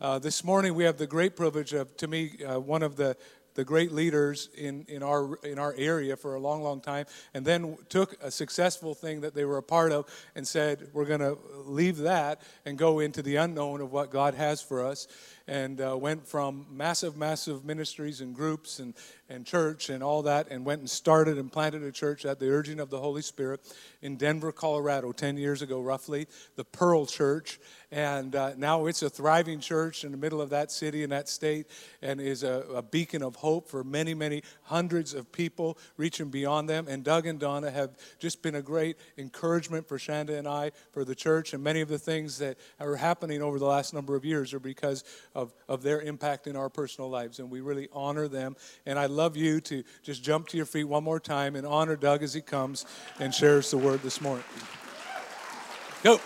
Uh, this morning, we have the great privilege of, to me, uh, one of the the great leaders in, in, our, in our area for a long, long time, and then took a successful thing that they were a part of and said, We're going to leave that and go into the unknown of what God has for us. And uh, went from massive, massive ministries and groups and, and church and all that, and went and started and planted a church at the urging of the Holy Spirit in Denver, Colorado, 10 years ago, roughly, the Pearl Church. And uh, now it's a thriving church in the middle of that city and that state and is a, a, beacon of hope for many, many hundreds of people reaching beyond them. And Doug and Donna have just been a great encouragement for Shanda and I, for the church. And many of the things that are happening over the last number of years are because of, of their impact in our personal lives. And we really honor them. And I love you to just jump to your feet one more time and honor Doug as he comes and shares the word this morning. Go.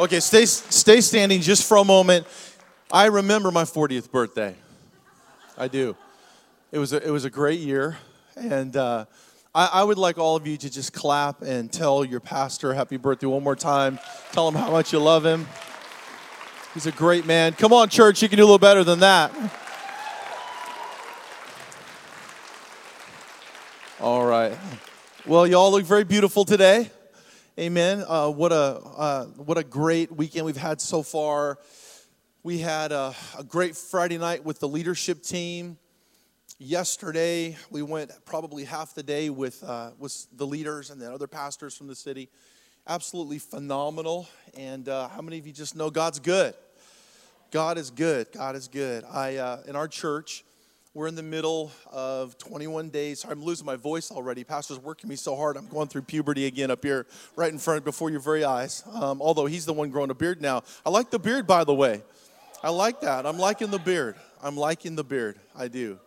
Okay, stay, stay standing just for a moment. I remember my 40th birthday. I do. It was a, it was a great year. And uh, I, I would like all of you to just clap and tell your pastor happy birthday one more time. Tell him how much you love him. He's a great man. Come on, church, you can do a little better than that. All right. Well, y'all look very beautiful today. Amen. Uh, what a uh, what a great weekend we've had so far. We had a, a, great Friday night with the leadership team. Yesterday we went probably half the day with uh, with the leaders and the other pastors from the city. Absolutely phenomenal. And uh, how many of you just know God's good? God is good. God is good. I uh, in our church we're in the middle of 21 days. Sorry, I'm losing my voice already. Pastor's working me so hard. I'm going through puberty again up here, right in front, before your very eyes. Um, although he's the one growing a beard now. I like the beard, by the way. I like that. I'm liking the beard. I'm liking the beard. I do.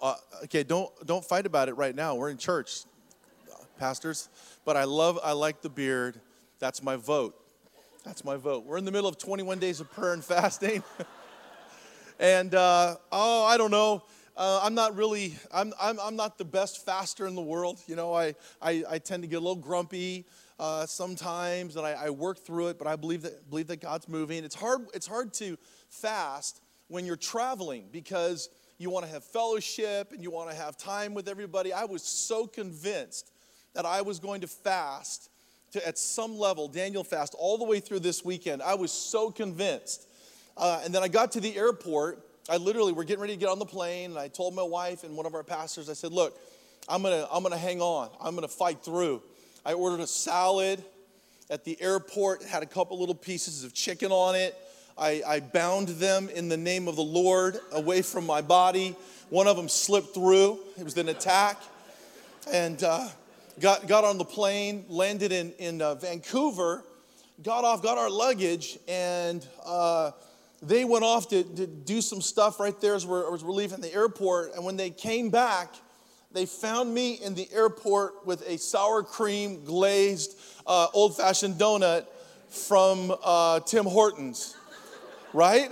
Uh, okay, don't don't fight about it right now. We're in church, pastors. But I love. I like the beard. That's my vote. That's my vote. We're in the middle of 21 days of prayer and fasting. and uh, oh, I don't know. Uh, I'm not really, I'm, I'm, I'm not the best faster in the world. You know, I, I, I tend to get a little grumpy uh, sometimes and I, I, work through it, but I believe that, believe that God's moving. It's hard, it's hard to fast when you're traveling because you want to have fellowship and you want to have time with everybody. I was so convinced that I was going to fast to, at some level, Daniel fast, all the way through this weekend. I was so convinced. Uh, and then I got to the airport I literally, we're getting ready to get on the plane, and I told my wife and one of our pastors, I said, Look, I'm gonna, I'm gonna hang on. I'm gonna fight through. I ordered a salad at the airport, it had a couple little pieces of chicken on it. I, I bound them in the name of the Lord away from my body. One of them slipped through, it was an attack. And uh, got, got on the plane, landed in, in uh, Vancouver, got off, got our luggage, and uh, they went off to, to do some stuff right there as we're, as we're leaving the airport. And when they came back, they found me in the airport with a sour cream glazed uh, old fashioned donut from uh, Tim Hortons, right?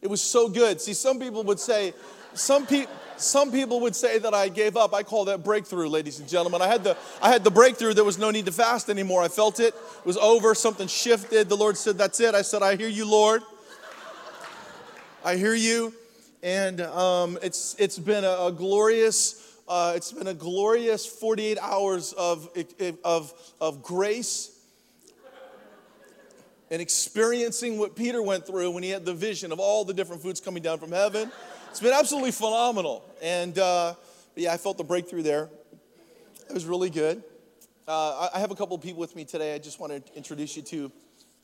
It was so good. See, some people would say, some people, some people would say that I gave up. I call that breakthrough, ladies and gentlemen. I had the I had the breakthrough. There was no need to fast anymore. I felt it. It was over. Something shifted. The Lord said, "That's it." I said, "I hear you, Lord. I hear you." And um, it's it's been a, a glorious uh, it's been a glorious 48 hours of of of grace and experiencing what Peter went through when he had the vision of all the different foods coming down from heaven. It's been absolutely phenomenal. And uh, yeah, I felt the breakthrough there. It was really good. Uh, I have a couple of people with me today I just want to introduce you to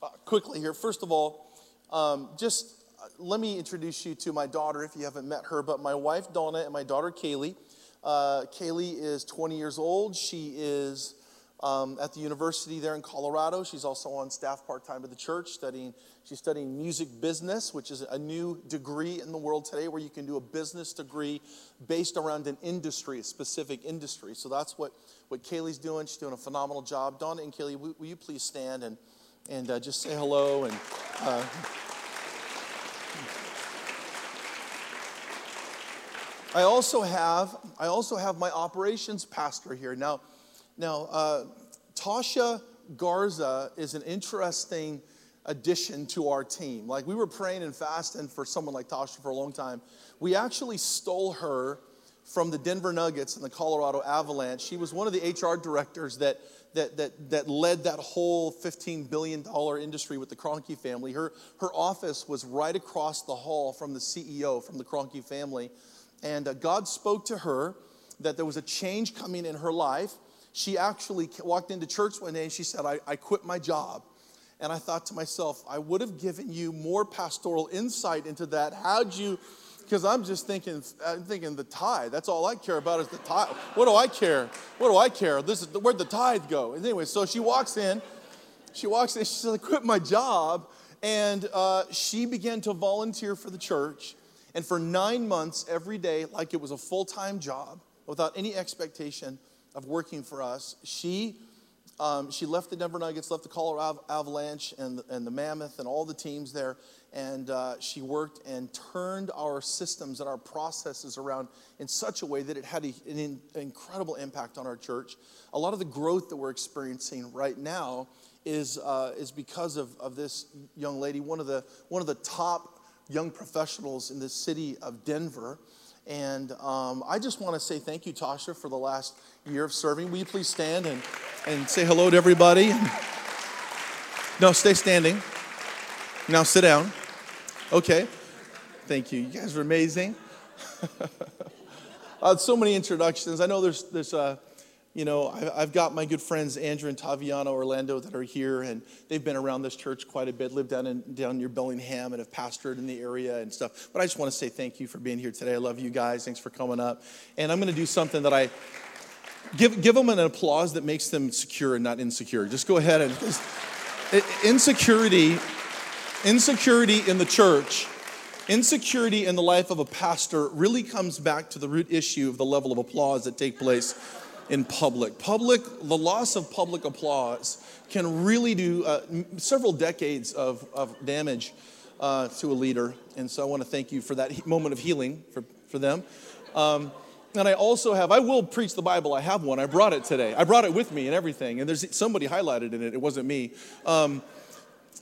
uh, quickly here. First of all, um, just uh, let me introduce you to my daughter if you haven't met her, but my wife Donna and my daughter Kaylee. Uh, Kaylee is 20 years old. She is um, at the university there in Colorado. She's also on staff part time at the church studying. She's studying music business, which is a new degree in the world today where you can do a business degree based around an industry, a specific industry. So that's what, what Kaylee's doing. She's doing a phenomenal job. Donna and Kaylee, will, will you please stand and, and uh, just say hello and. Uh, I also have I also have my operations pastor here. Now, now uh, Tasha Garza is an interesting addition to our team. Like we were praying and fasting for someone like Tasha for a long time. We actually stole her from the Denver Nuggets and the Colorado Avalanche. She was one of the HR directors that that, that, that led that whole $15 billion industry with the Kroenke family. Her, her office was right across the hall from the CEO, from the Kroenke family. And uh, God spoke to her that there was a change coming in her life. She actually walked into church one day and she said, I, I quit my job. And I thought to myself, I would have given you more pastoral insight into that. How'd you because I'm just thinking, I'm thinking the tithe. That's all I care about is the tithe. What do I care? What do I care? This is where'd the tithe go? And anyway, so she walks in. She walks in. She says, "I quit my job," and uh, she began to volunteer for the church. And for nine months, every day, like it was a full-time job, without any expectation of working for us, she um, she left the Denver Nuggets, left the Colorado Avalanche and, and the Mammoth and all the teams there. And uh, she worked and turned our systems and our processes around in such a way that it had a, an in, incredible impact on our church. A lot of the growth that we're experiencing right now is, uh, is because of, of this young lady, one of, the, one of the top young professionals in the city of Denver. And um, I just want to say thank you, Tasha, for the last year of serving. Will you please stand and, and say hello to everybody? No, stay standing. Now sit down. Okay. Thank you. You guys are amazing. uh, so many introductions. I know there's, there's uh, you know, I, have got my good friends Andrew and Taviano Orlando that are here, and they've been around this church quite a bit, live down, in, down near Bellingham and have pastored in the area and stuff. But I just want to say thank you for being here today. I love you guys. Thanks for coming up. And I'm going to do something that I give, give them an applause that makes them secure and not insecure. Just go ahead and insecurity, insecurity in the church insecurity in the life of a pastor really comes back to the root issue of the level of applause that take place in public. Public, the loss of public applause can really do uh, several decades of, of damage uh, to a leader. And so I want to thank you for that moment of healing for, for them. Um, and I also have, I will preach the Bible. I have one. I brought it today. I brought it with me and everything. And there's somebody highlighted in it. It wasn't me. Um,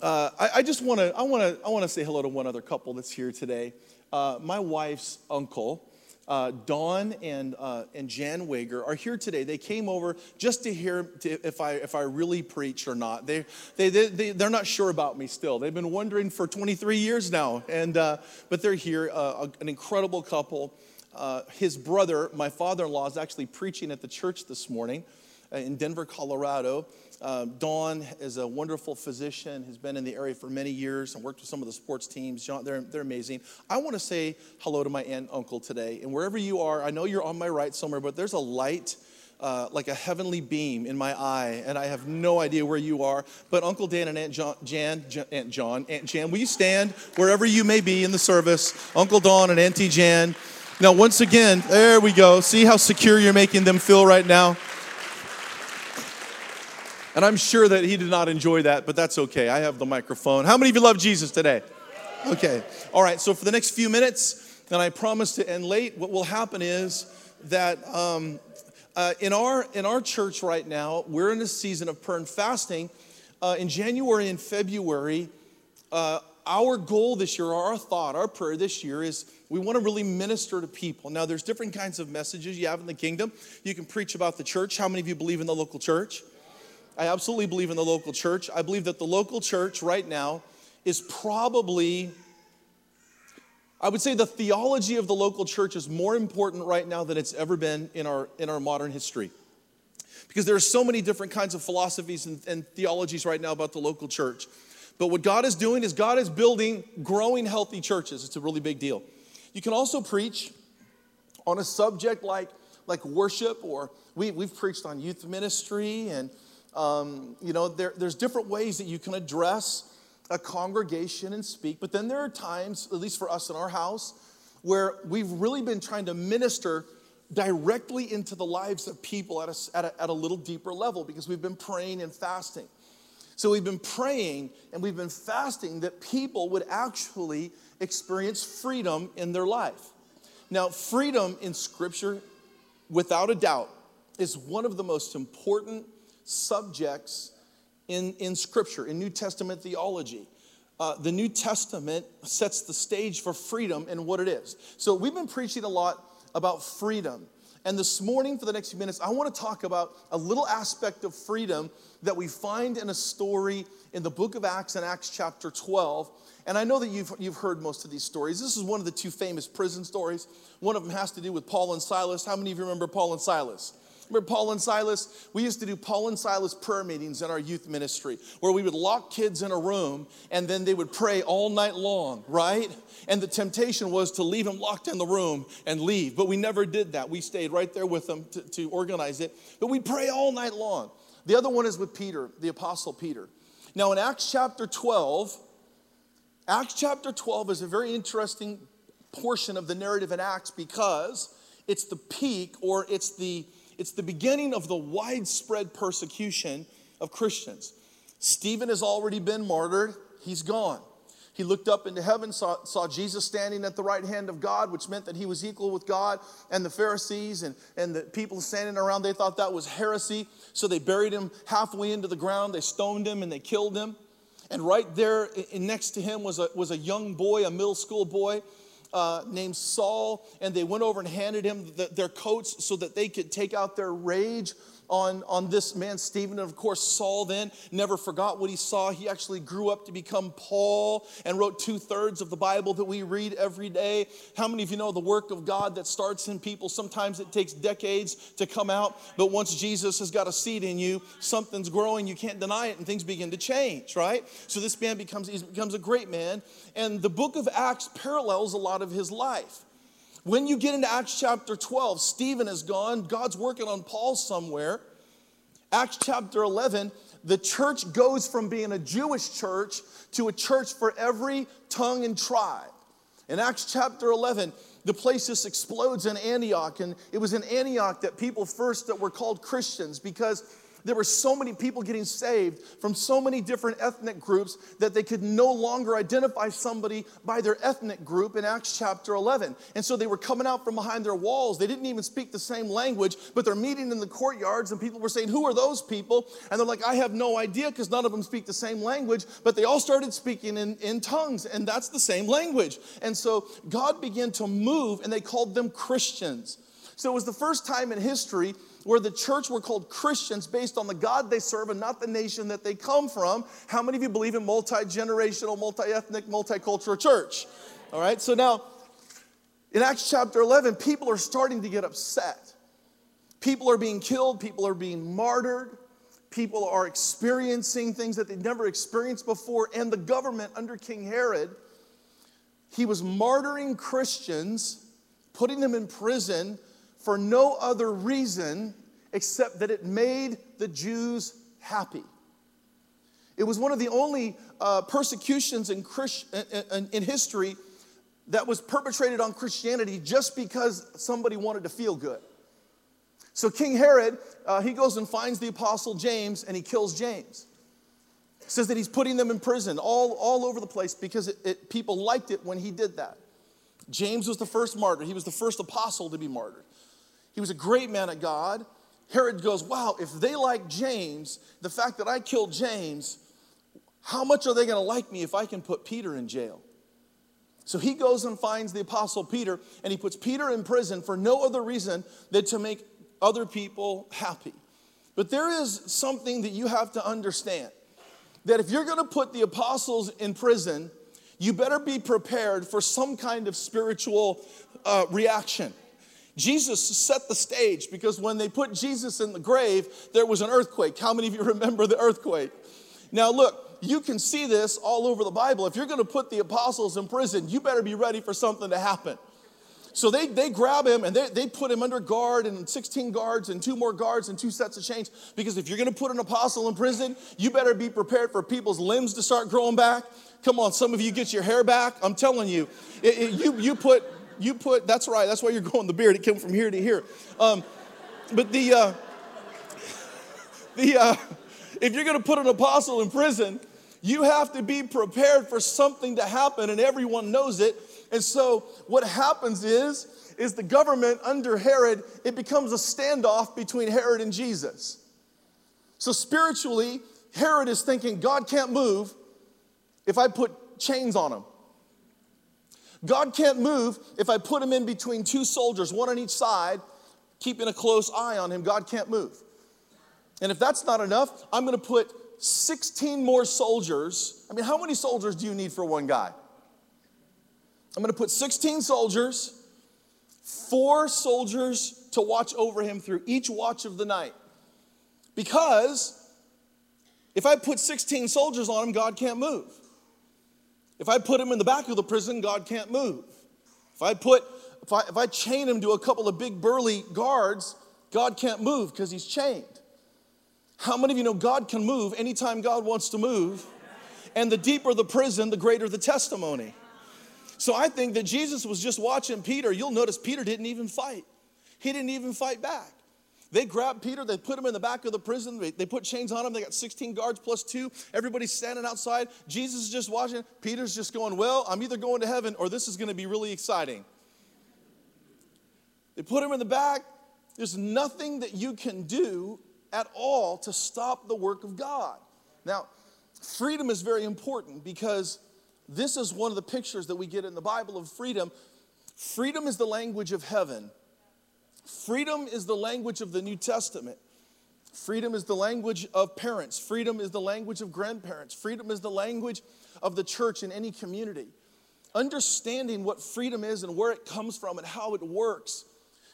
uh, I, I, just want to, I want to, I want to say hello to one other couple that's here today. Uh, my wife's uncle uh, Don and, uh, and Jan Wager are here today. They came over just to hear to, if, I, if I really preach or not. They, they, they, they, they're not sure about me still. They've been wondering for 23 years now, and, uh, but they're here, uh, an incredible couple. Uh, his brother, my father in law, is actually preaching at the church this morning in Denver, Colorado. Uh, Don is a wonderful physician, has been in the area for many years and worked with some of the sports teams. John, they're, they're amazing. I want to say hello to my aunt and uncle today. And wherever you are, I know you're on my right somewhere, but there's a light. Uh, like a heavenly beam in my eye, and I have no idea where you are. But Uncle Dan and Aunt Jan, Jan, Aunt John, Aunt Jan, will you stand wherever you may be in the service? Uncle Don and Auntie Jan. Now, once again, there we go. See how secure you're making them feel right now. And I'm sure that he did not enjoy that, but that's okay. I have the microphone. How many of you love Jesus today? Okay. All right. So for the next few minutes, and I promise to end late, what will happen is that um, uh, in, our, in our church right now, we're in a season of prayer and fasting. Uh, in January and February, uh, our goal this year, our thought, our prayer this year is we want to really minister to people. Now, there's different kinds of messages you have in the kingdom. You can preach about the church. How many of you believe in the local church? I absolutely believe in the local church. I believe that the local church right now is probably, I would say the theology of the local church is more important right now than it's ever been in our, in our modern history. Because there are so many different kinds of philosophies and, and theologies right now about the local church. But what God is doing is God is building growing healthy churches. It's a really big deal. You can also preach on a subject like, like worship, or we, we've preached on youth ministry and um, you know, there, there's different ways that you can address a congregation and speak, but then there are times, at least for us in our house, where we've really been trying to minister directly into the lives of people at a, at a, at a little deeper level because we've been praying and fasting. So we've been praying and we've been fasting that people would actually experience freedom in their life. Now, freedom in Scripture, without a doubt, is one of the most important subjects in, in Scripture, in New Testament theology. Uh, the New Testament sets the stage for freedom and what it is. So, we've been preaching a lot about freedom. And this morning, for the next few minutes, I want to talk about a little aspect of freedom that we find in a story in the book of Acts in Acts chapter 12. And I know that you've, you've heard most of these stories. This is one of the two famous prison stories. One of them has to do with Paul and Silas. How many of you remember Paul and Silas? Remember Paul and Silas? We used to do Paul and Silas prayer meetings in our youth ministry where we would lock kids in a room and then they would pray all night long, right? And the temptation was to leave them locked in the room and leave. But we never did that. We stayed right there with them to, to organize it. But we'd pray all night long. The other one is with Peter, the Apostle Peter. Now, in Acts chapter 12, Acts chapter 12 is a very interesting portion of the narrative in Acts because it's the peak or it's the it's the beginning of the widespread persecution of Christians. Stephen has already been martyred, he's gone. He looked up into heaven, saw, saw Jesus standing at the right hand of God, which meant that he was equal with God. And the Pharisees and, and the people standing around, they thought that was heresy. So they buried him halfway into the ground, they stoned him, and they killed him. And right there next to him was a, was a young boy, a middle school boy uh, named Saul, and they went over and handed him the, their coats so that they could take out their rage on, on this man, Stephen. And of course, Saul then never forgot what he saw. He actually grew up to become Paul and wrote two thirds of the Bible that we read every day. How many of you know the work of God that starts in people? Sometimes it takes decades to come out, but once Jesus has got a seed in you, something's growing, you can't deny it, and things begin to change, right? So this man becomes, he becomes a great man. And the book of Acts parallels a lot of his life. When you get into Acts chapter 12, Stephen is gone, God's working on Paul somewhere. Acts chapter 11, the church goes from being a Jewish church to a church for every tongue and tribe. In Acts chapter 11, the place just explodes in Antioch, and it was in Antioch that people first that were called Christians because there were so many people getting saved from so many different ethnic groups that they could no longer identify somebody by their ethnic group in Acts chapter 11. And so they were coming out from behind their walls. They didn't even speak the same language, but they're meeting in the courtyards, and people were saying, Who are those people? And they're like, I have no idea because none of them speak the same language, but they all started speaking in, in tongues, and that's the same language. And so God began to move, and they called them Christians. So it was the first time in history where the church were called Christians based on the God they serve and not the nation that they come from. How many of you believe in multi generational, multi ethnic, multicultural church? All right, so now in Acts chapter 11, people are starting to get upset. People are being killed, people are being martyred, people are experiencing things that they've never experienced before, and the government under King Herod. He was martyring Christians, putting them in prison for no other reason except that it made the Jews happy. It was one of the only uh, persecutions in, Christ, in, in history that was perpetrated on Christianity just because somebody wanted to feel good. So King Herod, uh, he goes and finds the apostle James and he kills James. Says that he's putting them in prison all, all over the place because it, it, people liked it when he did that. James was the first martyr. He was the first apostle to be martyred. He was a great man of God. Herod goes, Wow, if they like James, the fact that I killed James, how much are they going to like me if I can put Peter in jail? So he goes and finds the apostle Peter, and he puts Peter in prison for no other reason than to make other people happy. But there is something that you have to understand that if you're going to put the apostles in prison, you better be prepared for some kind of spiritual uh, reaction. Jesus set the stage because when they put Jesus in the grave, there was an earthquake. How many of you remember the earthquake? Now, look, you can see this all over the Bible. If you're going to put the apostles in prison, you better be ready for something to happen. So they, they grab him and they, they put him under guard and 16 guards and two more guards and two sets of chains. Because if you're going to put an apostle in prison, you better be prepared for people's limbs to start growing back. Come on, some of you get your hair back. I'm telling you, it, it, you, you put you put, that's right, that's why you're growing the beard. It came from here to here. Um, but the, uh, the, uh, if you're going to put an apostle in prison, you have to be prepared for something to happen, and everyone knows it. And so what happens is, is the government under Herod, it becomes a standoff between Herod and Jesus. So spiritually, Herod is thinking, God can't move if I put chains on him. God can't move if I put him in between two soldiers, one on each side, keeping a close eye on him. God can't move. And if that's not enough, I'm going to put 16 more soldiers. I mean, how many soldiers do you need for one guy? I'm going to put 16 soldiers, four soldiers to watch over him through each watch of the night. Because if I put 16 soldiers on him, God can't move. If I put him in the back of the prison, God can't move. If I put if I, if I chain him to a couple of big burly guards, God can't move because he's chained. How many of you know God can move anytime God wants to move? And the deeper the prison, the greater the testimony. So I think that Jesus was just watching Peter. You'll notice Peter didn't even fight, he didn't even fight back. They grabbed Peter, they put him in the back of the prison, they, they put chains on him, they got 16 guards plus two. Everybody's standing outside. Jesus is just watching. Peter's just going, Well, I'm either going to heaven or this is going to be really exciting. They put him in the back. There's nothing that you can do at all to stop the work of God. Now, freedom is very important because this is one of the pictures that we get in the Bible of freedom. Freedom is the language of heaven. Freedom is the language of the New Testament. Freedom is the language of parents. Freedom is the language of grandparents. Freedom is the language of the church in any community. Understanding what freedom is and where it comes from and how it works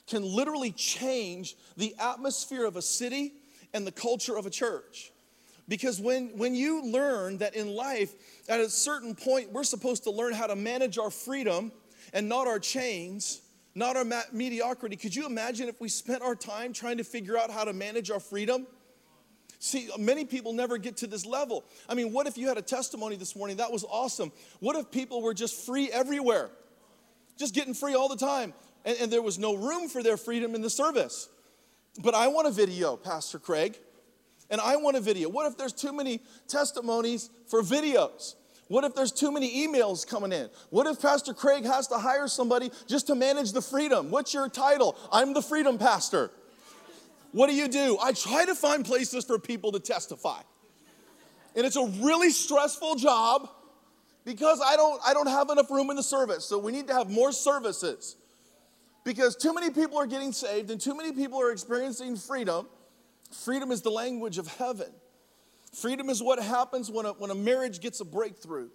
can literally change the atmosphere of a city and the culture of a church. Because when, when you learn that in life, at a certain point, we're supposed to learn how to manage our freedom and not our chains, not our mediocrity. Could you imagine if we spent our time trying to figure out how to manage our freedom? See, many people never get to this level. I mean, what if you had a testimony this morning? That was awesome. What if people were just free everywhere? Just getting free all the time. And, and there was no room for their freedom in the service. But I want a video, Pastor Craig. And I want a video. What if there's too many testimonies for videos? What if there's too many emails coming in? What if Pastor Craig has to hire somebody just to manage the freedom? What's your title? I'm the freedom pastor. What do you do? I try to find places for people to testify. And it's a really stressful job because I don't I don't have enough room in the service. So we need to have more services because too many people are getting saved and too many people are experiencing freedom. Freedom is the language of heaven. Freedom is what happens when a, when a marriage gets a breakthrough.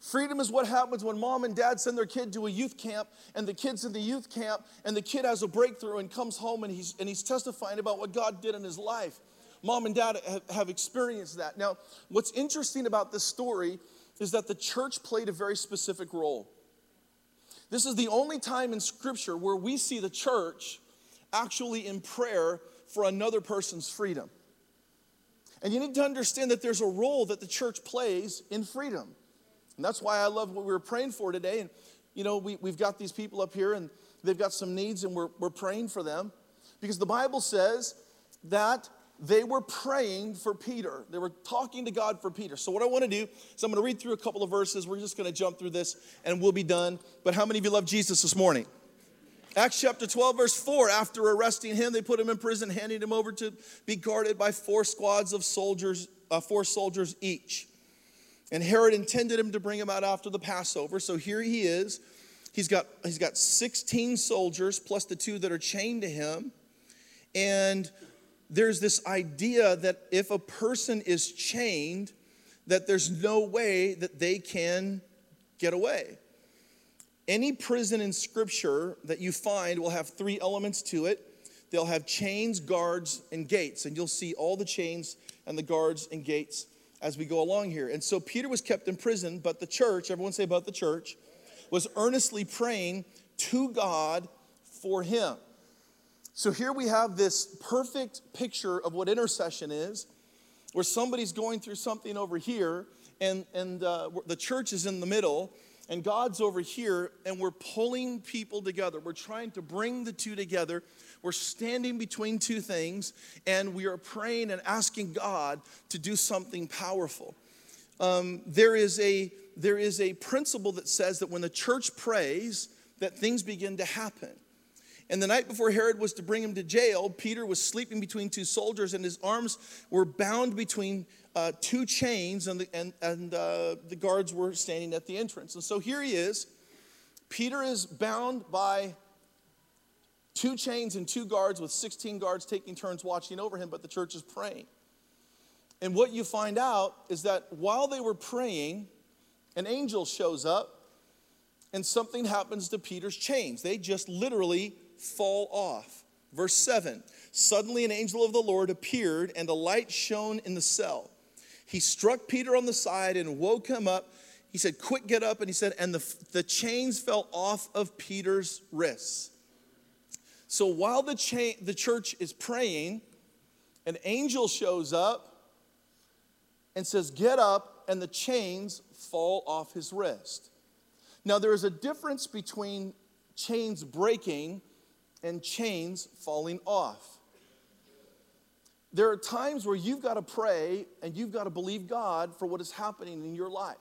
Freedom is what happens when mom and dad send their kid to a youth camp and the kid's in the youth camp and the kid has a breakthrough and comes home and he's, and he's testifying about what God did in his life. Mom and dad have, have experienced that. Now, what's interesting about this story is that the church played a very specific role. This is the only time in Scripture where we see the church actually in prayer for another person's freedom. And you need to understand that there's a role that the church plays in freedom. And that's why I love what we were praying for today. And, you know, we, we've got these people up here and they've got some needs and we're, we're praying for them. Because the Bible says that they were praying for Peter. They were talking to God for Peter. So, what I want to do is I'm going to read through a couple of verses. We're just going to jump through this and we'll be done. But how many of you love Jesus this morning? Acts chapter 12, verse 4 after arresting him, they put him in prison, handing him over to be guarded by four squads of soldiers, uh, four soldiers each. And Herod intended him to bring him out after the Passover. So here he is. He's got, he's got 16 soldiers plus the two that are chained to him. And there's this idea that if a person is chained, that there's no way that they can get away. Any prison in scripture that you find will have three elements to it. They'll have chains, guards, and gates. And you'll see all the chains and the guards and gates as we go along here. And so Peter was kept in prison, but the church, everyone say about the church, was earnestly praying to God for him. So here we have this perfect picture of what intercession is, where somebody's going through something over here, and, and uh, the church is in the middle, and God's over here, and we're pulling people together. We're trying to bring the two together. We're standing between two things, and we are praying and asking God to do something powerful. um, there, is a, there is a principle that says that when the church prays, that things begin to happen. And the night before Herod was to bring him to jail, Peter was sleeping between two soldiers, and his arms were bound between uh, two chains, and, the, and, and uh, the guards were standing at the entrance. And so here he is. Peter is bound by two chains and two guards, with 16 guards taking turns watching over him, but the church is praying. And what you find out is that while they were praying, an angel shows up and something happens to Peter's chains. They just literally fall off. Verse 7 Suddenly an angel of the Lord appeared, and a light shone in the cell. He struck Peter on the side and woke him up. He said, Quick, get up. And he said, And the, the chains fell off of Peter's wrists. So while the, cha- the church is praying, an angel shows up and says, Get up, and the chains fall off his wrist. Now, there is a difference between chains breaking and chains falling off. There are times where you've got to pray and you've got to believe God for what is happening in your life.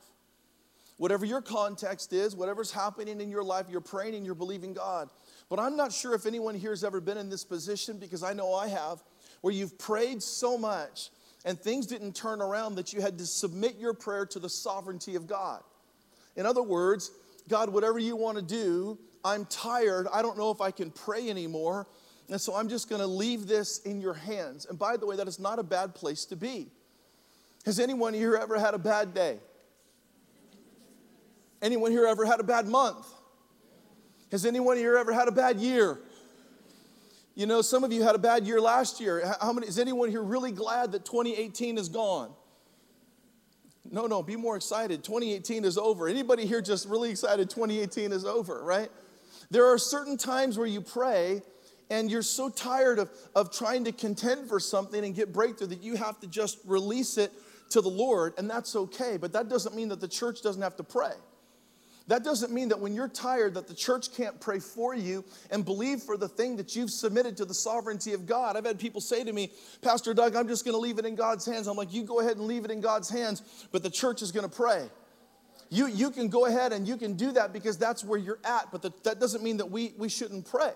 Whatever your context is, whatever's happening in your life, you're praying and you're believing God. But I'm not sure if anyone here has ever been in this position because I know I have, where you've prayed so much and things didn't turn around that you had to submit your prayer to the sovereignty of God. In other words, God, whatever you want to do, I'm tired. I don't know if I can pray anymore. And so I'm just going to leave this in your hands. And by the way, that is not a bad place to be. Has anyone here ever had a bad day? Anyone here ever had a bad month? Has anyone here ever had a bad year? You know, some of you had a bad year last year. How many is anyone here really glad that 2018 is gone? No, no, be more excited. 2018 is over. Anybody here just really excited 2018 is over, right? There are certain times where you pray and you're so tired of, of trying to contend for something and get breakthrough that you have to just release it to the Lord, and that's okay. But that doesn't mean that the church doesn't have to pray. That doesn't mean that when you're tired that the church can't pray for you and believe for the thing that you've submitted to the sovereignty of God. I've had people say to me, "Pastor Doug, I'm just going to leave it in God's hands." I'm like, "You go ahead and leave it in God's hands, but the church is going to pray." You, you can go ahead and you can do that because that's where you're at, but the, that doesn't mean that we, we shouldn't pray.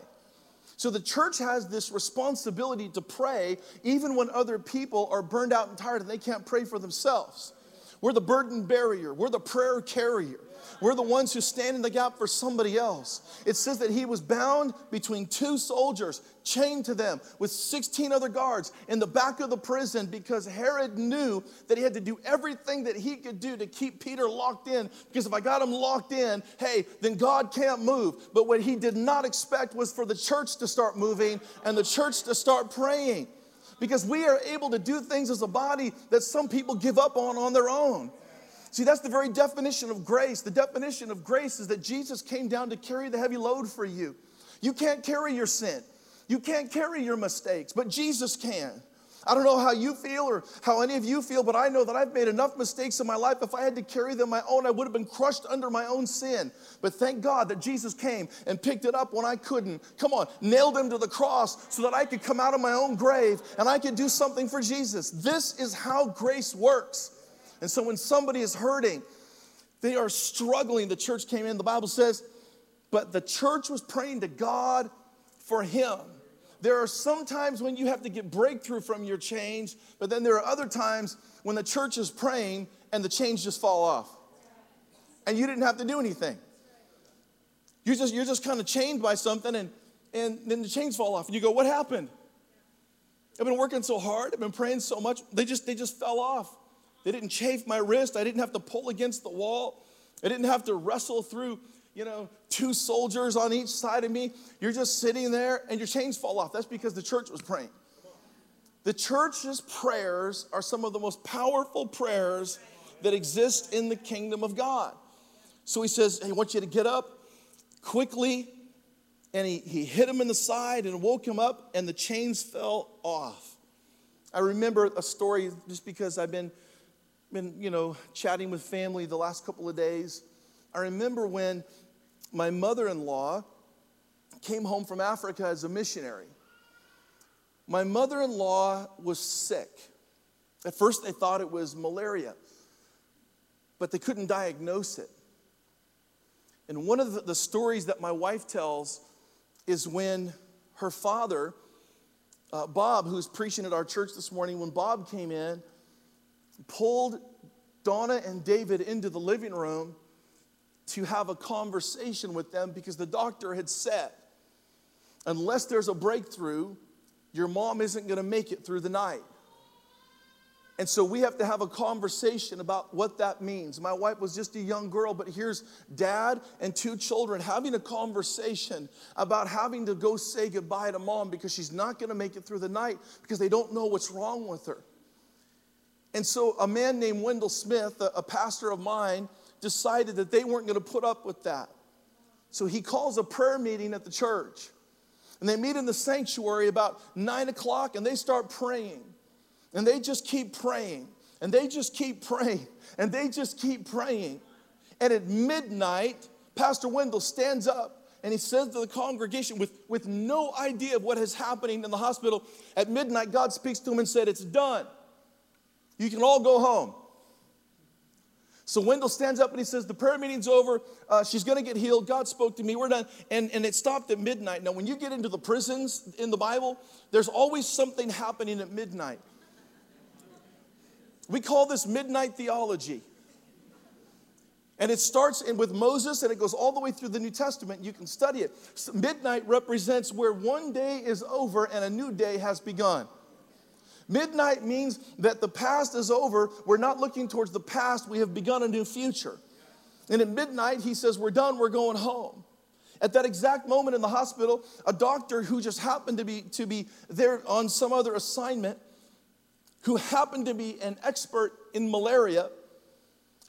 So the church has this responsibility to pray even when other people are burned out and tired and they can't pray for themselves. We're the burden barrier, we're the prayer carrier. We're the ones who stand in the gap for somebody else. It says that he was bound between two soldiers, chained to them with 16 other guards in the back of the prison because Herod knew that he had to do everything that he could do to keep Peter locked in. Because if I got him locked in, hey, then God can't move. But what he did not expect was for the church to start moving and the church to start praying because we are able to do things as a body that some people give up on on their own. See, that's the very definition of grace. The definition of grace is that Jesus came down to carry the heavy load for you. You can't carry your sin, you can't carry your mistakes, but Jesus can. I don't know how you feel or how any of you feel, but I know that I've made enough mistakes in my life. If I had to carry them my own, I would have been crushed under my own sin. But thank God that Jesus came and picked it up when I couldn't. Come on, nailed him to the cross so that I could come out of my own grave and I could do something for Jesus. This is how grace works. And so when somebody is hurting, they are struggling. The church came in, the Bible says, but the church was praying to God for him. There are some times when you have to get breakthrough from your change, but then there are other times when the church is praying and the chains just fall off. And you didn't have to do anything. You're just, you're just kind of chained by something, and, and then the chains fall off. And you go, What happened? I've been working so hard, I've been praying so much. They just, they just fell off. They didn't chafe my wrist. I didn't have to pull against the wall. I didn't have to wrestle through, you know, two soldiers on each side of me. You're just sitting there and your chains fall off. That's because the church was praying. The church's prayers are some of the most powerful prayers that exist in the kingdom of God. So he says, He wants you to get up quickly. And he, he hit him in the side and woke him up, and the chains fell off. I remember a story just because I've been been, you know, chatting with family the last couple of days. I remember when my mother in law came home from Africa as a missionary. My mother in law was sick. At first, they thought it was malaria. but they couldn't diagnose it. And one of the, stories that my wife tells is when her father, uh, Bob, who's preaching at our church this morning, when Bob came in, pulled Donna and David into the living room to have a conversation with them because the doctor had said, unless there's a breakthrough, your mom isn't going to make it through the night. And so we have to have a conversation about what that means. My wife was just a young girl, but here's dad and two children having a conversation about having to go say goodbye to mom because she's not going to make it through the night because they don't know what's wrong with her. And so a man named Wendell Smith, a, a pastor of mine, decided that they weren't going to put up with that. So he calls a prayer meeting at the church. And they meet in the sanctuary about nine o'clock and they start praying. And they just keep praying. And they just keep praying. And they just keep praying. And at midnight, Pastor Wendell stands up and he says to the congregation with, with no idea of what is happening in the hospital. At midnight, God speaks to him and said, It's done. You can all go home. So Wendell stands up and he says, The prayer meeting's over. Uh, she's going to get healed. God spoke to me. We're done. And, and it stopped at midnight. Now, when you get into the prisons in the Bible, there's always something happening at midnight. We call this midnight theology. And it starts in, with Moses and it goes all the way through the New Testament. You can study it. So midnight represents where one day is over and a new day has begun. Midnight means that the past is over. We're not looking towards the past, we have begun a new future. And at midnight, he says, We're done, we're going home. At that exact moment in the hospital, a doctor who just happened to be, to be there on some other assignment who happened to be an expert in malaria,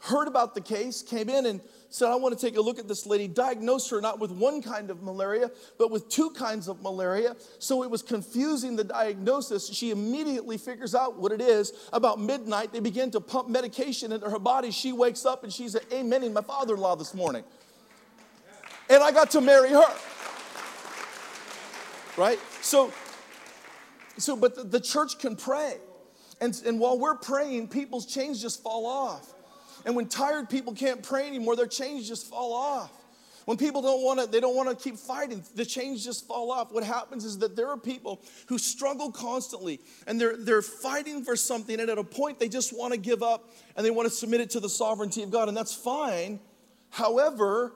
heard about the case, came in and said, I want to take a look at this lady, diagnosed her not with one kind of malaria, but with two kinds of malaria. So it was confusing the diagnosis. She immediately figures out what it is. About midnight, they begin to pump medication into her body. She wakes up and she's amen in my father in law this morning. And I got to marry her. Right? So, so but the, the church can pray. And, and while we're praying, people's chains just fall off. And when tired people can't pray anymore, their chains just fall off. When people don't want to, they don't want to keep fighting, the chains just fall off. What happens is that there are people who struggle constantly and they're, they're fighting for something, and at a point they just want to give up and they want to submit it to the sovereignty of God, and that's fine. However,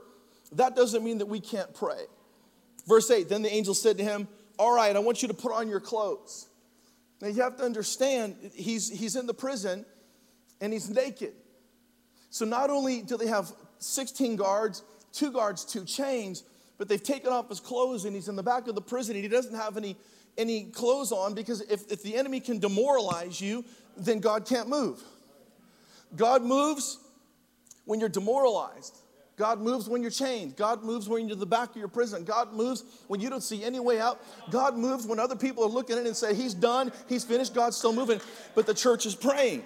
that doesn't mean that we can't pray. Verse 8 Then the angel said to him, All right, I want you to put on your clothes. Now you have to understand, he's, he's in the prison and he's naked. So not only do they have 16 guards, two guards, two chains, but they've taken off his clothes and he's in the back of the prison and he doesn't have any, any clothes on because if, if the enemy can demoralize you, then God can't move. God moves when you're demoralized. God moves when you're chained. God moves when you're in the back of your prison. God moves when you don't see any way out. God moves when other people are looking at it and say, He's done, He's finished, God's still moving. But the church is praying.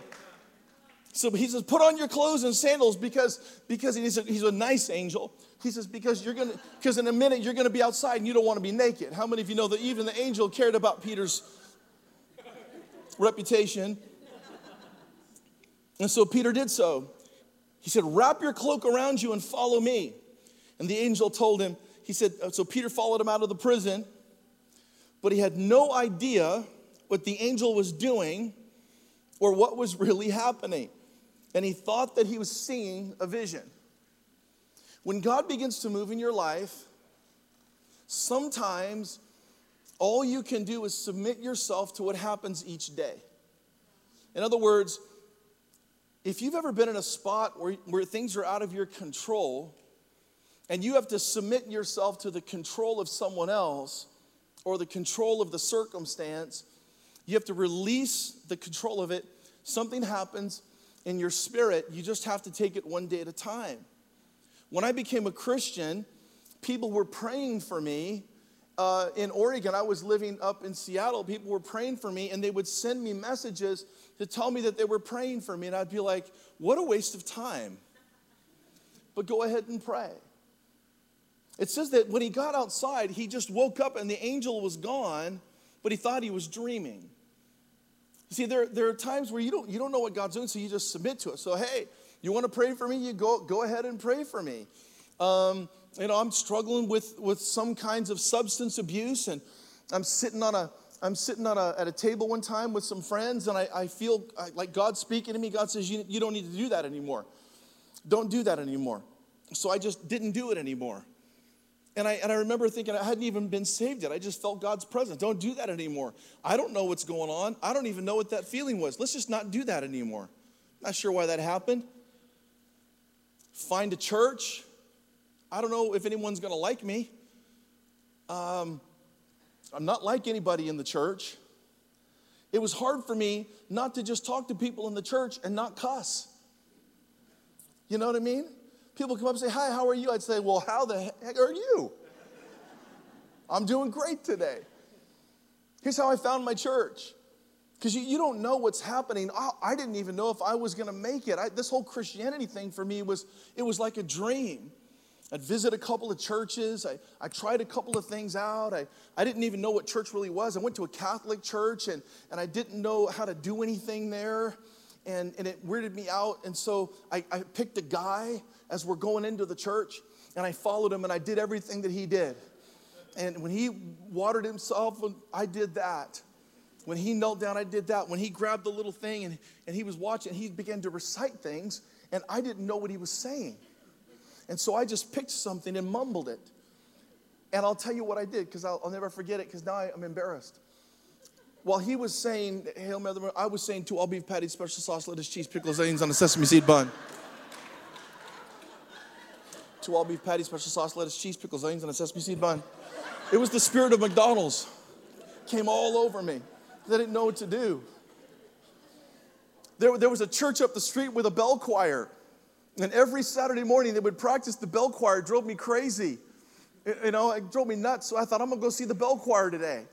So he says, put on your clothes and sandals because, because he's, a, he's a nice angel. He says, because you're gonna, because in a minute you're gonna be outside and you don't want to be naked. How many of you know that even the angel cared about Peter's reputation? And so Peter did so. He said, Wrap your cloak around you and follow me. And the angel told him, He said, uh, So Peter followed him out of the prison, but he had no idea what the angel was doing or what was really happening. And he thought that he was seeing a vision. When God begins to move in your life, sometimes all you can do is submit yourself to what happens each day. In other words, if you've ever been in a spot where, where things are out of your control and you have to submit yourself to the control of someone else or the control of the circumstance, you have to release the control of it. Something happens in your spirit, you just have to take it one day at a time. When I became a Christian, people were praying for me. Uh, in Oregon, I was living up in Seattle. People were praying for me, and they would send me messages to tell me that they were praying for me. And I'd be like, what a waste of time. But go ahead and pray. It says that when he got outside, he just woke up and the angel was gone, but he thought he was dreaming. See, there, there are times where you don't, you don't know what God's doing, so you just submit to it. So, hey, You want to pray for me? You go, go ahead and pray for me. Um, you know, I'm struggling with, with some kinds of substance abuse, and I'm sitting on a I'm sitting on a, at a table one time with some friends, and I, I feel like God speaking to me. God says, you, you don't need to do that anymore. Don't do that anymore. So I just didn't do it anymore. And I, and I remember thinking I hadn't even been saved yet. I just felt God's presence. Don't do that anymore. I don't know what's going on. I don't even know what that feeling was. Let's just not do that anymore. Not sure why that happened. Find a church. I don't know if anyone's going to like me. Um, I'm not like anybody in the church. It was hard for me not to just talk to people in the church and not cuss. You know what I mean? People come up and say, Hi, how are you? I'd say, Well, how the heck are you? I'm doing great today. Here's how I found my church. Because you, you don't know what's happening. I, I didn't even know if I was going to make it. I, this whole Christianity thing for me was, it was like a dream. I'd visit a couple of churches. I, I tried a couple of things out. I, I didn't even know what church really was. I went to a Catholic church and, and I didn't know how to do anything there. And, and it weirded me out. And so I, I picked a guy as we're going into the church and I followed him and I did everything that he did. And when he watered himself, I did that. When he knelt down, I did that. When he grabbed the little thing and, and he was watching, he began to recite things, and I didn't know what he was saying. And so I just picked something and mumbled it. And I'll tell you what I did because I'll, I'll, never forget it because now I, am embarrassed. While he was saying, Hail Mary, I was saying two all beef patties, special sauce, lettuce, cheese, pickles, onions on a sesame seed bun. Two all beef patties, special sauce, lettuce, cheese, pickles, onions on a sesame seed bun. It was the spirit of McDonald's. Came all over me. They didn't know what to do. There, there was a church up the street with a bell choir. And every Saturday morning they would practice the bell choir. It drove me crazy. You know, it drove me nuts. So I thought, I'm going to go see the bell choir today.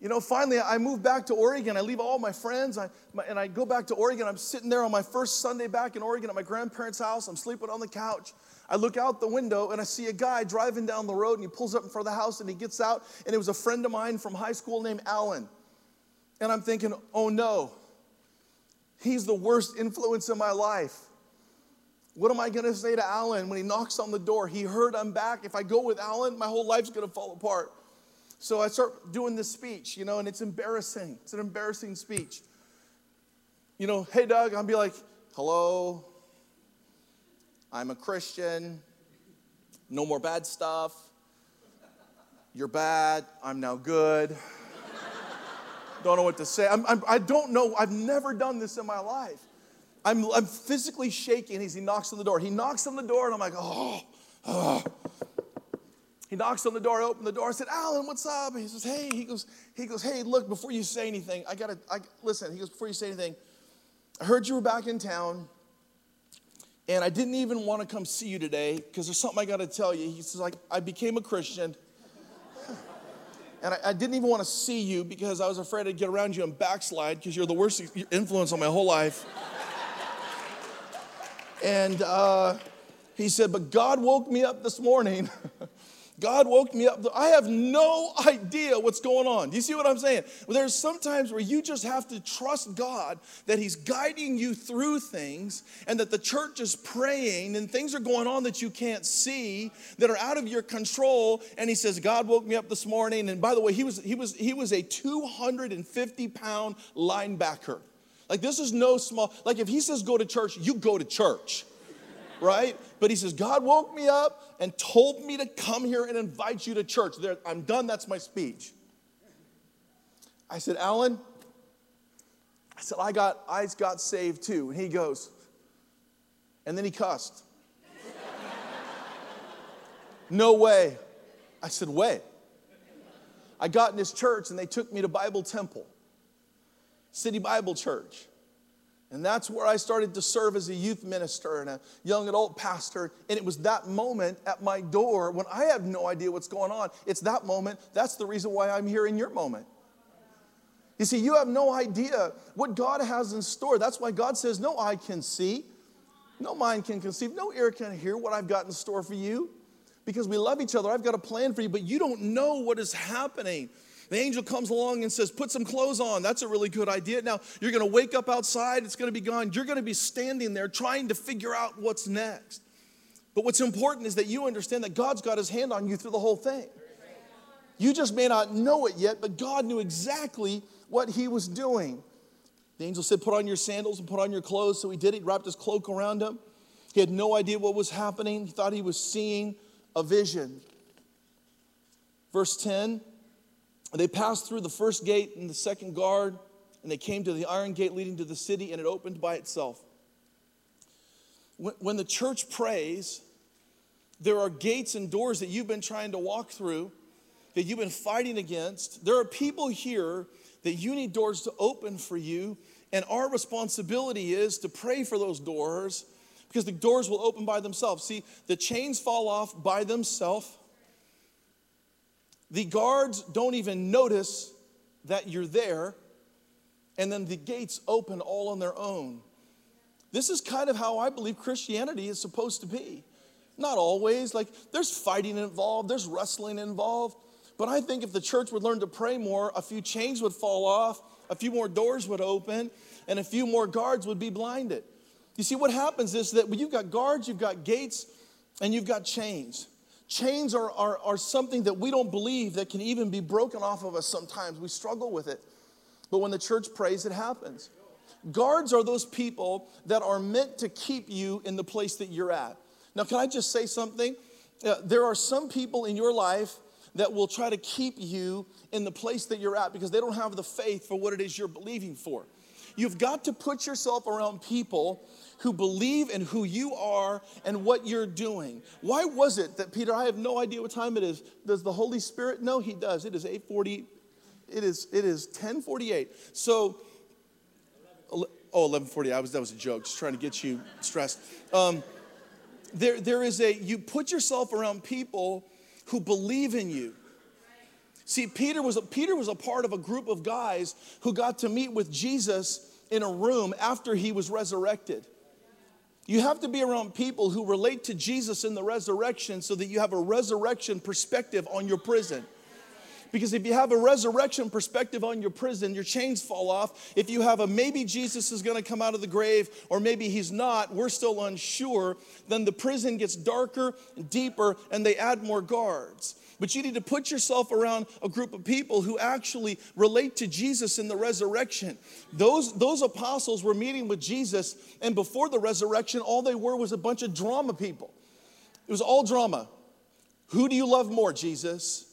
You know, finally, I moved back to Oregon. I leave all my friends, I, my, and I go back to Oregon. I'm sitting there on my first Sunday back in Oregon at my grandparents' house. I'm sleeping on the couch. I look out the window and I see a guy driving down the road, and he pulls up in front of the house and he gets out, and it was a friend of mine from high school named Alan. And I'm thinking, oh no, he's the worst influence in my life. What am I going to say to Alan when he knocks on the door? He heard I'm back. If I go with Alan, my whole life's going to fall apart. So I start doing this speech, you know, and it's embarrassing. It's an embarrassing speech. You know, hey, Doug, I'll be like, hello, I'm a Christian, no more bad stuff. You're bad, I'm now good don't know what to say. I'm, I'm, I do not know. I've never done this in my life. I'm, I'm physically shaking as he knocks on the door. He knocks on the door, and I'm like, oh, oh. He knocks on the door, I open the door. I said, Alan, what's up? he says, hey, he goes, he goes, hey, look, before you say anything, I gotta, I, listen, he goes, before you say anything, I heard you were back in town, and I didn't even want to come see you today because there's something I gotta tell you. He says, like, I became a Christian. And I, I, didn't even want to see you because I was afraid I'd get around you and backslide because you're the worst influence on my whole life. and uh, he said, But God woke me up this morning God woke me up. I have no idea what's going on. Do you see what I'm saying? There's sometimes where you just have to trust God that He's guiding you through things and that the church is praying and things are going on that you can't see that are out of your control. And He says, God woke me up this morning. And by the way, he was, he was, he was a 250 pound linebacker. Like, this is no small, like, if He says go to church, you go to church right? But he says, God woke me up and told me to come here and invite you to church. There, I'm done, that's my speech. I said, Alan, I said, I got, I got saved too. And he goes, and then he cussed. no way. I said, way. I got in this church and they took me to Bible Temple, City Bible Church. And that's where I started to serve as a youth minister and a young adult pastor. And it was that moment at my door when I have no idea what's going on. It's that moment. That's the reason why I'm here in your moment. You see, you have no idea what God has in store. That's why God says, No eye can see, no mind can conceive, no ear can hear what I've got in store for you. Because we love each other. I've got a plan for you, but you don't know what is happening. The angel comes along and says, Put some clothes on. That's a really good idea. Now, you're going to wake up outside, it's going to be gone. You're going to be standing there trying to figure out what's next. But what's important is that you understand that God's got his hand on you through the whole thing. You just may not know it yet, but God knew exactly what he was doing. The angel said, Put on your sandals and put on your clothes. So he did. He wrapped his cloak around him. He had no idea what was happening. He thought he was seeing a vision. Verse 10 They passed through the first gate and the second guard, and they came to the iron gate leading to the city, and it opened by itself. When the church prays, there are gates and doors that you've been trying to walk through, that you've been fighting against. There are people here that you need doors to open for you, and our responsibility is to pray for those doors because the doors will open by themselves. See, the chains fall off by themselves. The guards don't even notice that you're there, and then the gates open all on their own. This is kind of how I believe Christianity is supposed to be. Not always, like there's fighting involved, there's wrestling involved. But I think if the church would learn to pray more, a few chains would fall off, a few more doors would open, and a few more guards would be blinded. You see, what happens is that when you've got guards, you've got gates, and you've got chains. Chains are, are, are something that we don't believe that can even be broken off of us sometimes. We struggle with it. But when the church prays, it happens. Guards are those people that are meant to keep you in the place that you're at. Now, can I just say something? Uh, there are some people in your life that will try to keep you in the place that you're at because they don't have the faith for what it is you're believing for. You've got to put yourself around people who believe in who you are and what you're doing. Why was it that Peter, I have no idea what time it is. Does the Holy Spirit? No, he does. It is 840. It is, it is 1048. So, oh, 1140. I was, that was a joke, just trying to get you stressed. Um, there, there is a, you put yourself around people who believe in you. See, Peter was, a, Peter was a part of a group of guys who got to meet with Jesus in a room after he was resurrected. You have to be around people who relate to Jesus in the resurrection so that you have a resurrection perspective on your prison. Because if you have a resurrection perspective on your prison, your chains fall off. If you have a maybe Jesus is going to come out of the grave or maybe he's not, we're still unsure, then the prison gets darker, and deeper, and they add more guards. But you need to put yourself around a group of people who actually relate to Jesus in the resurrection. Those, those apostles were meeting with Jesus, and before the resurrection, all they were was a bunch of drama people. It was all drama. Who do you love more, Jesus?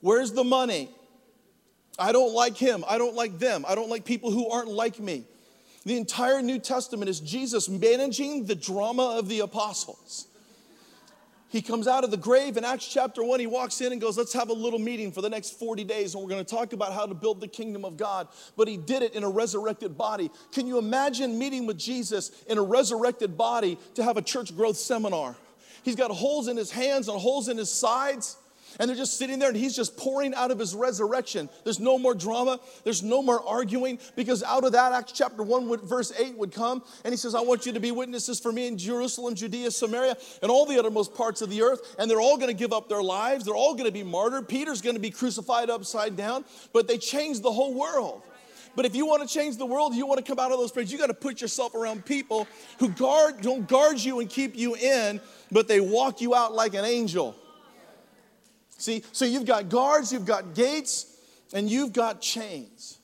Where's the money? I don't like him. I don't like them. I don't like people who aren't like me. The entire New Testament is Jesus managing the drama of the apostles. He comes out of the grave in Acts chapter 1. He walks in and goes, Let's have a little meeting for the next 40 days, and we're going to talk about how to build the kingdom of God. But he did it in a resurrected body. Can you imagine meeting with Jesus in a resurrected body to have a church growth seminar? He's got holes in his hands and holes in his sides. And they're just sitting there and he's just pouring out of his resurrection. There's no more drama. There's no more arguing because out of that, Acts chapter 1, would, verse 8 would come. And he says, I want you to be witnesses for me in Jerusalem, Judea, Samaria, and all the uttermost parts of the earth. And they're all going to give up their lives. They're all going to be martyred. Peter's going to be crucified upside down. But they changed the whole world. But if you want to change the world, you want to come out of those places, you got to put yourself around people who guard, don't guard you and keep you in, but they walk you out like an angel. See, so you've got guards, you've got gates, and you've got chains.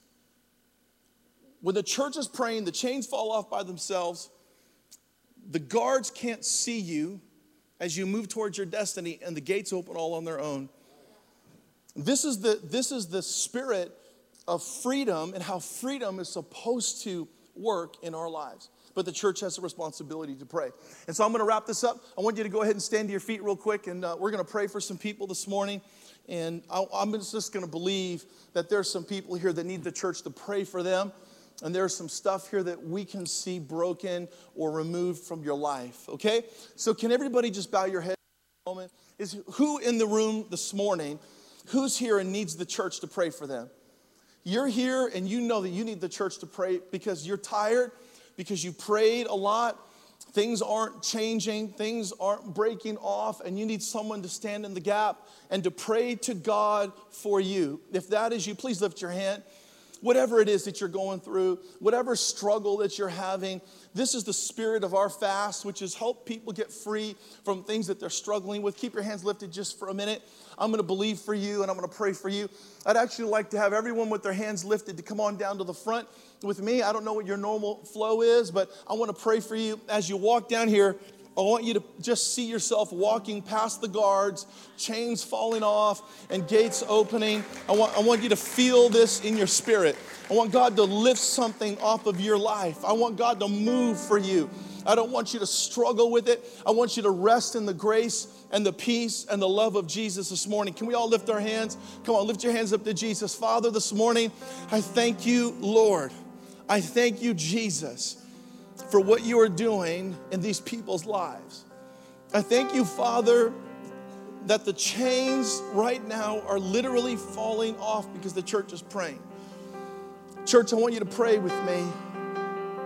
When the church is praying, the chains fall off by themselves. The guards can't see you as you move towards your destiny, and the gates open all on their own. This is the, this is the spirit of freedom and how freedom is supposed to work in our lives but the church has a responsibility to pray. And so I'm going to wrap this up. I want you to go ahead and stand to your feet real quick, and uh, we're going to pray for some people this morning. And I, I'm just going to believe that there's some people here that need the church to pray for them. And there's some stuff here that we can see broken or removed from your life, okay? So, can everybody just bow your head a moment? Is who in the room this morning, who's here and needs the church to pray for them? You're here and you know that you need the church to pray because you're tired because you prayed a lot things aren't changing, things aren't breaking off, and you need someone to stand in the gap and to pray to God for you. If that is you, please lift your hand. Whatever it is that you're going through, whatever struggle that you're having, this is the spirit of our fast, which is help people get free from things that they're struggling with. Keep your hands lifted just for a minute. I'm going to believe for you and I'm going to pray for you. I'd actually like to have everyone with their hands lifted to come on down to the front with me. I don't know what your normal flow is, but I want to pray for you as you walk down here. I want you to just see yourself walking past the guards, chains falling off, and gates opening. I want, I want you to feel this in your spirit. I want God to lift something off of your life. I want God to move for you. I don't want you to struggle with it. I want you to rest in the grace and the peace and the love of Jesus this morning. Can we all lift our hands? Come on, lift your hands up to Jesus. Father, this morning, I thank you, Lord. I thank you, Jesus for what you are doing in these people's lives. I thank you, Father, that the chains right now are literally falling off because the church is praying. Church, I want you to pray with me.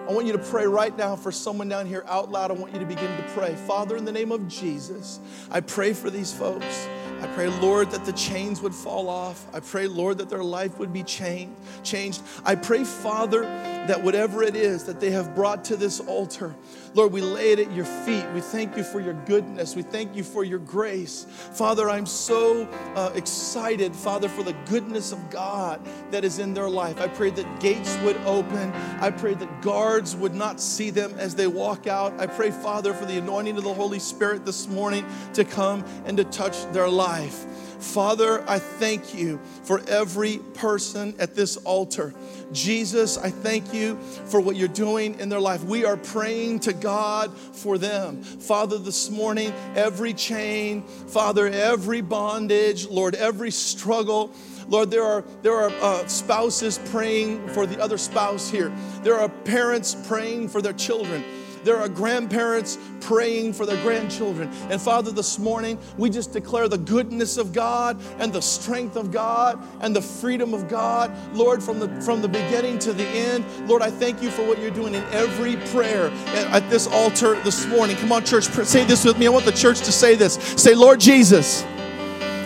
I want you to pray right now for someone down here out loud. I want you to begin to pray. Father, in the name of Jesus, I pray for these folks. I pray, Lord, that the chains would fall off. I pray, Lord, that their life would be changed. Changed. I pray, Father, that whatever it is that they have brought to this altar, Lord, we lay it at your feet. We thank you for your goodness. We thank you for your grace. Father, I'm so uh, excited, Father, for the goodness of God that is in their life. I pray that gates would open. I pray that guards would not see them as they walk out. I pray, Father, for the anointing of the Holy Spirit this morning to come and to touch their life. Father, I thank you for every person at this altar. Jesus, I thank you for what you're doing in their life. We are praying to God for them. Father, this morning, every chain, Father, every bondage, Lord, every struggle, Lord, there are, there are uh, spouses praying for the other spouse here. There are parents praying for their children. There are grandparents praying for their grandchildren. And Father, this morning, we just declare the goodness of God and the strength of God and the freedom of God. Lord, from the, from the beginning to the end, Lord, I thank you for what you're doing in every prayer at this altar this morning. Come on, church, say this with me. I want the church to say this. Say, Lord Jesus.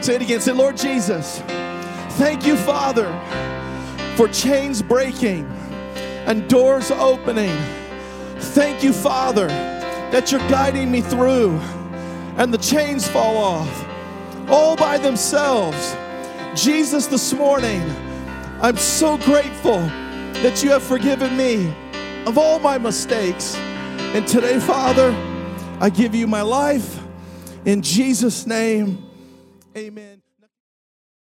Say it again. Say, Lord Jesus. Thank you, Father, for chains breaking and doors opening. Thank you, Father, that you're guiding me through and the chains fall off all by themselves. Jesus, this morning, I'm so grateful that you have forgiven me of all my mistakes. And today, Father, I give you my life. In Jesus' name, amen.